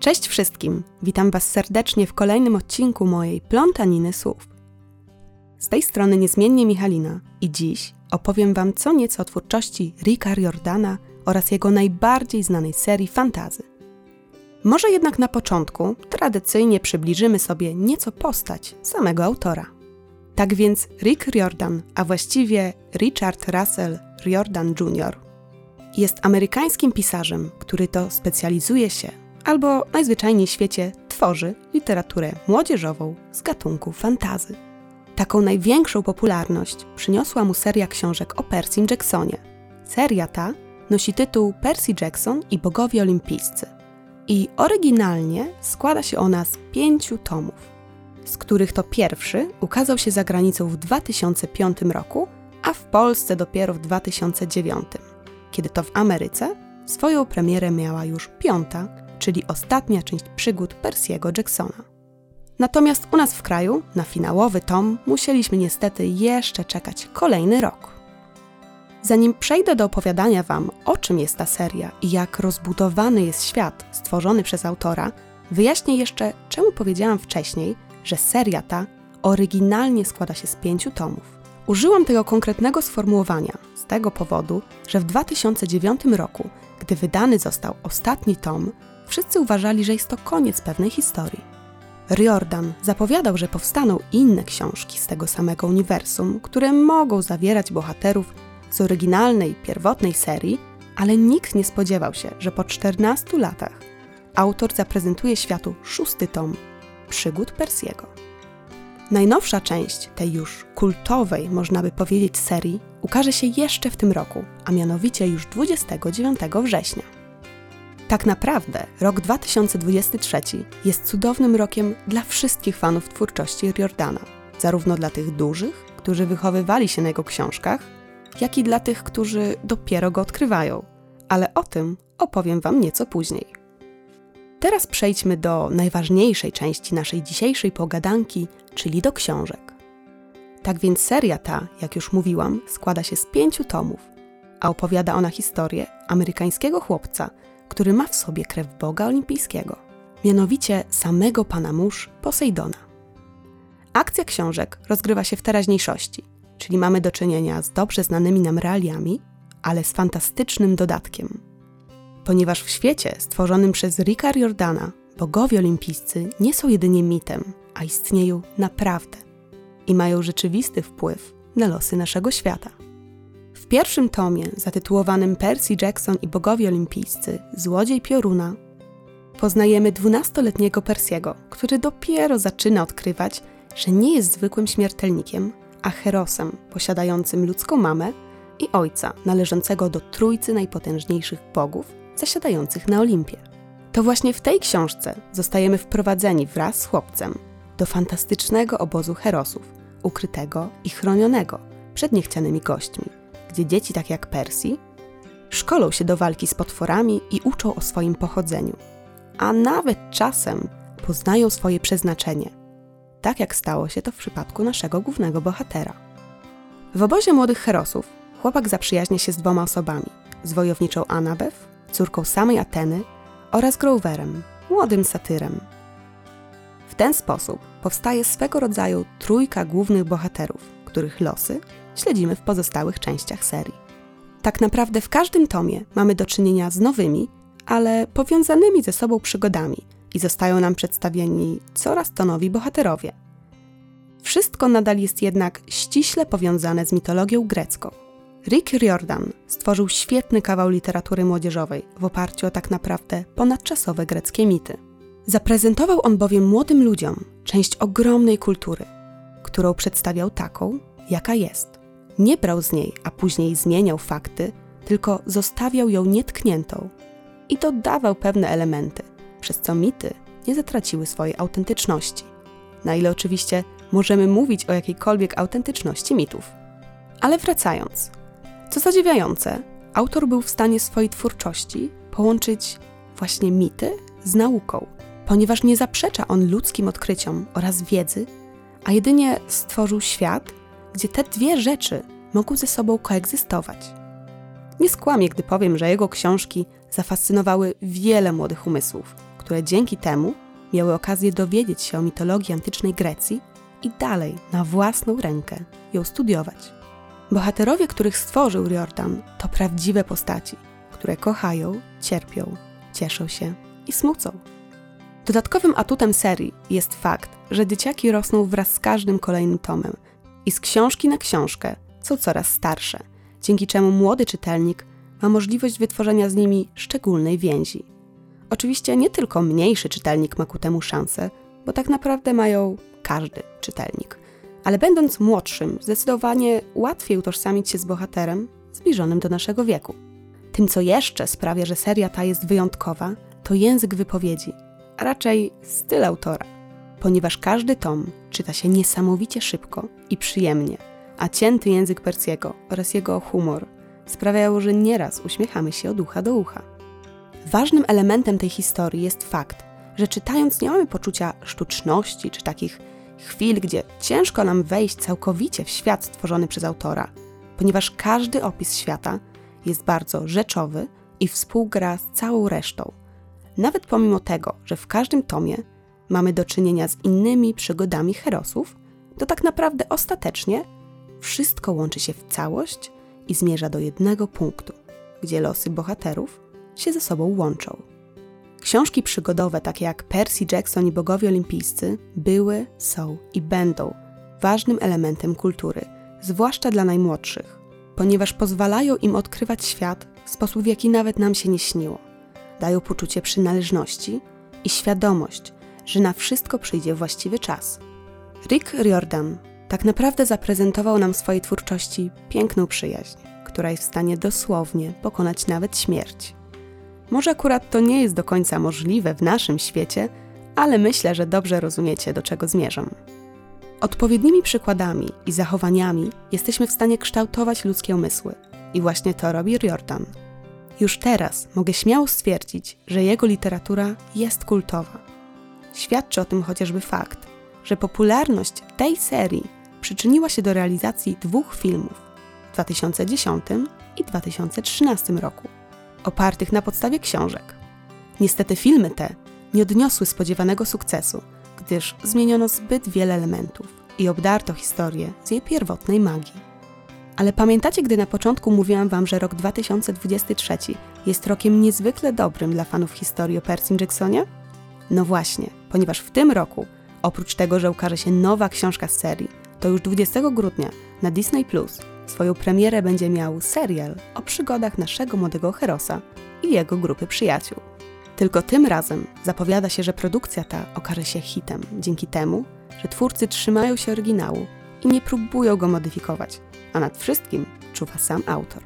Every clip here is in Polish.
Cześć wszystkim! Witam Was serdecznie w kolejnym odcinku mojej plątaniny słów. Z tej strony niezmiennie Michalina i dziś opowiem Wam co nieco o twórczości Ricka Riordana oraz jego najbardziej znanej serii fantazy. Może jednak na początku tradycyjnie przybliżymy sobie nieco postać samego autora. Tak więc Rick Riordan, a właściwie Richard Russell Riordan Jr., jest amerykańskim pisarzem, który to specjalizuje się albo najzwyczajniej w świecie tworzy literaturę młodzieżową z gatunku fantazy. Taką największą popularność przyniosła mu seria książek o Percy Jacksonie. Seria ta nosi tytuł Percy Jackson i bogowie olimpijscy i oryginalnie składa się ona z pięciu tomów, z których to pierwszy ukazał się za granicą w 2005 roku, a w Polsce dopiero w 2009, kiedy to w Ameryce swoją premierę miała już piąta czyli ostatnia część przygód Persiego Jacksona. Natomiast u nas w kraju na finałowy tom musieliśmy niestety jeszcze czekać kolejny rok. Zanim przejdę do opowiadania Wam, o czym jest ta seria i jak rozbudowany jest świat stworzony przez autora, wyjaśnię jeszcze, czemu powiedziałam wcześniej, że seria ta oryginalnie składa się z pięciu tomów. Użyłam tego konkretnego sformułowania z tego powodu, że w 2009 roku, gdy wydany został ostatni tom, wszyscy uważali, że jest to koniec pewnej historii. Riordan zapowiadał, że powstaną inne książki z tego samego uniwersum, które mogą zawierać bohaterów z oryginalnej, pierwotnej serii, ale nikt nie spodziewał się, że po 14 latach autor zaprezentuje światu szósty tom przygód Persiego. Najnowsza część tej już kultowej, można by powiedzieć, serii ukaże się jeszcze w tym roku, a mianowicie już 29 września. Tak naprawdę rok 2023 jest cudownym rokiem dla wszystkich fanów twórczości Riordana, zarówno dla tych dużych, którzy wychowywali się na jego książkach, jak i dla tych, którzy dopiero go odkrywają, ale o tym opowiem Wam nieco później. Teraz przejdźmy do najważniejszej części naszej dzisiejszej pogadanki, czyli do książek. Tak więc seria ta, jak już mówiłam, składa się z pięciu tomów, a opowiada ona historię amerykańskiego chłopca, który ma w sobie krew Boga Olimpijskiego, mianowicie samego pana mórz Posejdona. Akcja książek rozgrywa się w teraźniejszości, czyli mamy do czynienia z dobrze znanymi nam realiami, ale z fantastycznym dodatkiem. Ponieważ w świecie stworzonym przez Ricka Jordana bogowie olimpijscy nie są jedynie mitem, a istnieją naprawdę i mają rzeczywisty wpływ na losy naszego świata. W pierwszym tomie, zatytułowanym Percy Jackson i bogowie olimpijscy, Złodziej Pioruna, poznajemy dwunastoletniego Persiego, który dopiero zaczyna odkrywać, że nie jest zwykłym śmiertelnikiem, a herosem posiadającym ludzką mamę i ojca należącego do trójcy najpotężniejszych bogów zasiadających na Olimpie. To właśnie w tej książce zostajemy wprowadzeni wraz z chłopcem do fantastycznego obozu herosów, ukrytego i chronionego przed niechcianymi gośćmi gdzie dzieci tak jak Persji szkolą się do walki z potworami i uczą o swoim pochodzeniu, a nawet czasem poznają swoje przeznaczenie, tak jak stało się to w przypadku naszego głównego bohatera. W obozie młodych herosów chłopak zaprzyjaźnia się z dwoma osobami: z wojowniczą Anabef, córką samej Ateny, oraz Groverem, młodym satyrem. W ten sposób powstaje swego rodzaju trójka głównych bohaterów, których losy śledzimy w pozostałych częściach serii. Tak naprawdę w każdym tomie mamy do czynienia z nowymi, ale powiązanymi ze sobą przygodami i zostają nam przedstawieni coraz to nowi bohaterowie. Wszystko nadal jest jednak ściśle powiązane z mitologią grecką. Rick Riordan stworzył świetny kawał literatury młodzieżowej w oparciu o tak naprawdę ponadczasowe greckie mity. Zaprezentował on bowiem młodym ludziom część ogromnej kultury, którą przedstawiał taką, jaka jest. Nie brał z niej, a później zmieniał fakty, tylko zostawiał ją nietkniętą i dodawał pewne elementy, przez co mity nie zatraciły swojej autentyczności. Na ile oczywiście możemy mówić o jakiejkolwiek autentyczności mitów. Ale wracając, co zadziwiające, autor był w stanie swojej twórczości połączyć właśnie mity z nauką, ponieważ nie zaprzecza on ludzkim odkryciom oraz wiedzy, a jedynie stworzył świat, gdzie te dwie rzeczy mogą ze sobą koegzystować. Nie skłamię, gdy powiem, że jego książki zafascynowały wiele młodych umysłów, które dzięki temu miały okazję dowiedzieć się o mitologii antycznej Grecji i dalej na własną rękę ją studiować. Bohaterowie, których stworzył Riordan, to prawdziwe postaci, które kochają, cierpią, cieszą się i smucą. Dodatkowym atutem serii jest fakt, że dzieciaki rosną wraz z każdym kolejnym tomem i z książki na książkę są coraz starsze, dzięki czemu młody czytelnik ma możliwość wytworzenia z nimi szczególnej więzi. Oczywiście nie tylko mniejszy czytelnik ma ku temu szansę, bo tak naprawdę mają każdy czytelnik. Ale będąc młodszym, zdecydowanie łatwiej utożsamić się z bohaterem zbliżonym do naszego wieku. Tym, co jeszcze sprawia, że seria ta jest wyjątkowa, to język wypowiedzi, a raczej styl autora, ponieważ każdy tom czyta się niesamowicie szybko i przyjemnie, a cięty język Persiego oraz jego humor sprawiają, że nieraz uśmiechamy się od ucha do ucha. Ważnym elementem tej historii jest fakt, że czytając nie mamy poczucia sztuczności czy takich chwil, gdzie ciężko nam wejść całkowicie w świat stworzony przez autora, ponieważ każdy opis świata jest bardzo rzeczowy i współgra z całą resztą. Nawet pomimo tego, że w każdym tomie mamy do czynienia z innymi przygodami herosów, to tak naprawdę ostatecznie wszystko łączy się w całość i zmierza do jednego punktu, gdzie losy bohaterów się ze sobą łączą. Książki przygodowe, takie jak Percy Jackson i Bogowie Olimpijscy, były, są i będą ważnym elementem kultury, zwłaszcza dla najmłodszych, ponieważ pozwalają im odkrywać świat w sposób, w jaki nawet nam się nie śniło. Dają poczucie przynależności i świadomość, że na wszystko przyjdzie właściwy czas. Rick Riordan tak naprawdę zaprezentował nam w swojej twórczości piękną przyjaźń, która jest w stanie dosłownie pokonać nawet śmierć. Może akurat to nie jest do końca możliwe w naszym świecie, ale myślę, że dobrze rozumiecie, do czego zmierzam. Odpowiednimi przykładami i zachowaniami jesteśmy w stanie kształtować ludzkie umysły. I właśnie to robi Riordan. Już teraz mogę śmiało stwierdzić, że jego literatura jest kultowa. Świadczy o tym chociażby fakt, że popularność tej serii przyczyniła się do realizacji dwóch filmów w 2010 i 2013 roku opartych na podstawie książek. Niestety filmy te nie odniosły spodziewanego sukcesu, gdyż zmieniono zbyt wiele elementów i obdarto historię z jej pierwotnej magii. Ale pamiętacie, gdy na początku mówiłam Wam, że rok 2023 jest rokiem niezwykle dobrym dla fanów historii o Percy Jacksonie? No właśnie, ponieważ w tym roku, oprócz tego, że ukaże się nowa książka z serii, to już 20 grudnia na Disney Plus Swoją premierę będzie miał serial o przygodach naszego młodego Herosa i jego grupy przyjaciół. Tylko tym razem zapowiada się, że produkcja ta okaże się hitem, dzięki temu, że twórcy trzymają się oryginału i nie próbują go modyfikować, a nad wszystkim czuwa sam autor.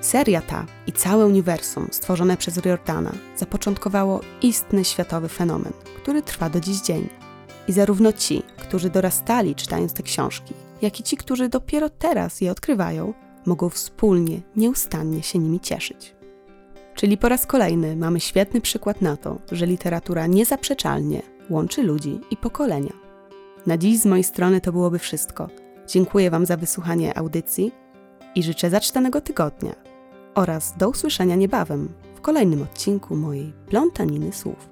Seria ta i całe uniwersum stworzone przez Riordana zapoczątkowało istny światowy fenomen, który trwa do dziś dzień. I zarówno ci, którzy dorastali czytając te książki, jak i ci, którzy dopiero teraz je odkrywają, mogą wspólnie, nieustannie się nimi cieszyć. Czyli po raz kolejny mamy świetny przykład na to, że literatura niezaprzeczalnie łączy ludzi i pokolenia. Na dziś z mojej strony to byłoby wszystko. Dziękuję Wam za wysłuchanie audycji i życzę zaczytanego tygodnia oraz do usłyszenia niebawem w kolejnym odcinku mojej plątaniny słów.